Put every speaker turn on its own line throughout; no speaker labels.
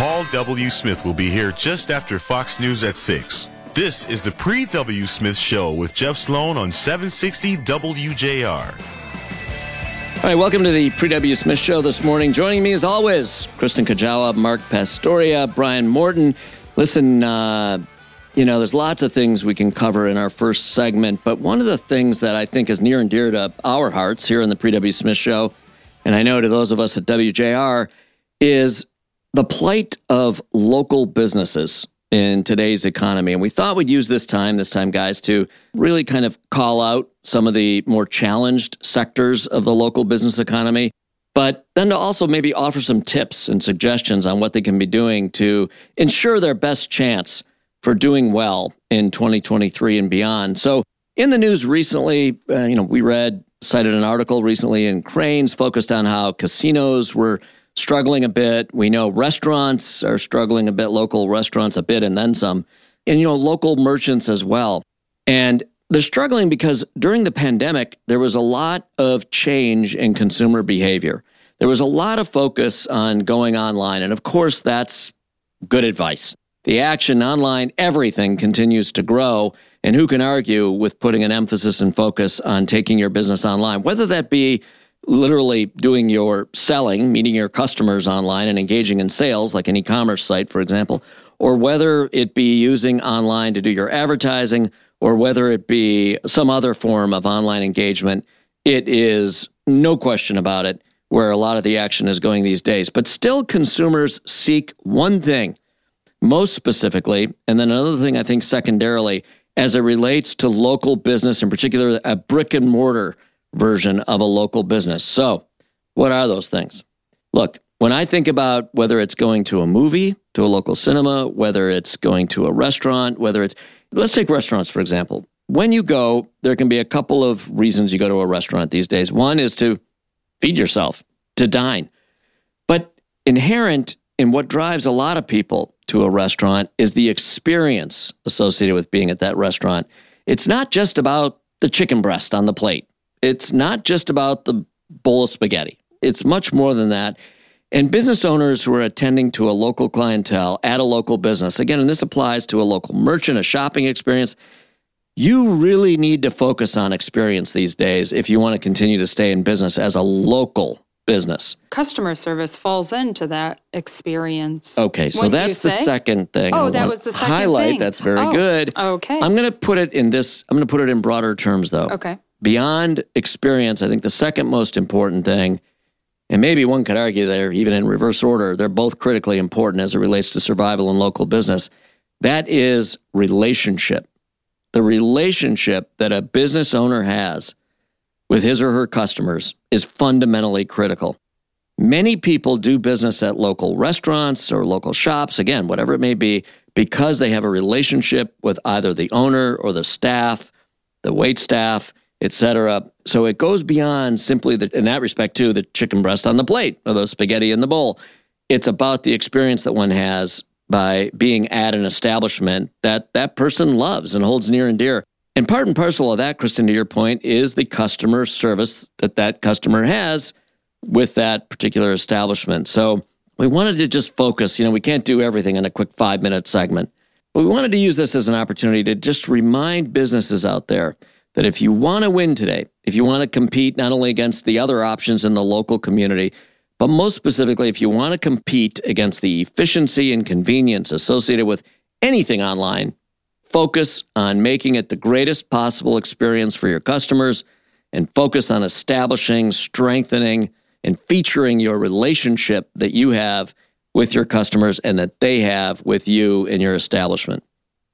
Paul W. Smith will be here just after Fox News at 6. This is the Pre W. Smith Show with Jeff Sloan on 760 WJR.
All right, welcome to the Pre W. Smith Show this morning. Joining me as always, Kristen Kujawa, Mark Pastoria, Brian Morton. Listen, uh, you know, there's lots of things we can cover in our first segment, but one of the things that I think is near and dear to our hearts here in the Pre W. Smith Show, and I know to those of us at WJR, is the plight of local businesses in today's economy. And we thought we'd use this time, this time, guys, to really kind of call out some of the more challenged sectors of the local business economy, but then to also maybe offer some tips and suggestions on what they can be doing to ensure their best chance for doing well in 2023 and beyond. So, in the news recently, uh, you know, we read, cited an article recently in Crain's focused on how casinos were struggling a bit. We know restaurants are struggling a bit, local restaurants a bit, and then some, and, you know, local merchants as well. And they're struggling because during the pandemic, there was a lot of change in consumer behavior. There was a lot of focus on going online. And of course, that's good advice. The action online, everything continues to grow. And who can argue with putting an emphasis and focus on taking your business online, whether that be literally doing your selling, meeting your customers online and engaging in sales, like an e commerce site, for example, or whether it be using online to do your advertising, or whether it be some other form of online engagement, it is no question about it where a lot of the action is going these days. But still, consumers seek one thing most specifically, and then another thing I think secondarily, as it relates to local business, in particular, a brick and mortar version of a local business. So, what are those things? Look, when I think about whether it's going to a movie, to a local cinema, whether it's going to a restaurant, whether it's, let's take restaurants, for example. When you go, there can be a couple of reasons you go to a restaurant these days. One is to feed yourself, to dine. But inherent in what drives a lot of people to a restaurant is the experience associated with being at that restaurant. It's not just about the chicken breast on the plate. It's not just about the bowl of spaghetti. It's much more than that. And business owners who are attending to a local clientele at a local business, again, and this applies to a local merchant, a shopping experience, you really need to focus on experience these days if you want to continue to stay in business as a local business.
Customer service falls into that experience.
Okay, so that's the second thing.
Oh, that was the second
highlight.
thing.
That's very
Oh,
good.
okay.
I'm going to put it in this. I'm going to put it in broader terms, though.
Okay.
Beyond experience, I think the second most important thing, and maybe one could argue they're even in reverse order. They're both critically important as it relates to survival in local business. That is relationship. The relationship that a business owner has with his or her customers is fundamentally critical. Many people do business at local restaurants or local shops, again, whatever it may be, because they have a relationship with either the owner or the staff, the wait staff, etc. So it goes beyond simply the, in that respect too, the chicken breast on the plate or the spaghetti in the bowl. It's about the experience that one has by being at an establishment that that person loves and holds near and dear. And part and parcel of that, Kristen, to your point, is the customer service that that customer has with that particular establishment. So we wanted to just focus, you know, we can't do everything in a quick five minute segment, but we wanted to use this as an opportunity to just remind businesses out there that if you want to win today, if you want to compete not only against the other options in the local community, but most specifically, if you want to compete against the efficiency and convenience associated with anything online, focus on making it the greatest possible experience for your customers and focus on establishing, strengthening, and featuring your relationship that you have with your customers and that they have with you and your establishment.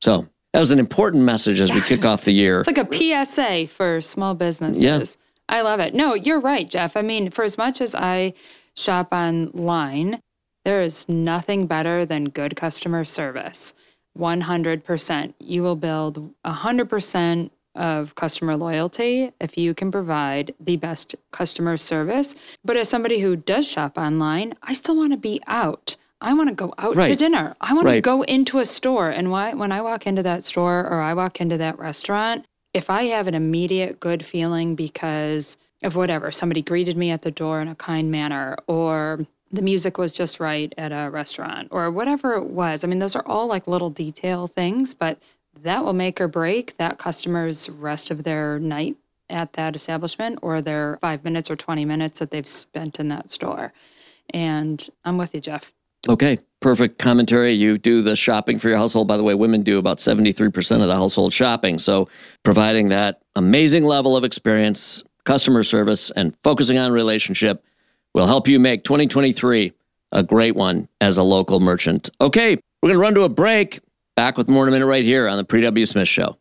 So, that was an important message as we kick off the year.
It's like a PSA for small businesses.
Yeah.
I love it. No, you're right, Jeff. I mean, for as much as I shop online, there is nothing better than good customer service. 100%. You will build 100% of customer loyalty if you can provide the best customer service. But as somebody who does shop online, I still want to be out. I want to go out to dinner. I want to go into a store. And why, when I walk into that store or I walk into that restaurant, if I have an immediate good feeling because of whatever, somebody greeted me at the door in a kind manner, or the music was just right at a restaurant or whatever it was. I mean, those are all like little detail things, but that will make or break that customer's rest of their night at that establishment or their five minutes or 20 minutes that they've spent in that store. And I'm with you, Jeff.
Okay, perfect commentary. You do the shopping for your household. By the way, women do about 73% of the household shopping. So, providing that amazing level of experience, customer service, and focusing on relationship will help you make 2023 a great one as a local merchant. Okay, we're going to run to a break. Back with more in a minute right here on the Pre W. Smith Show.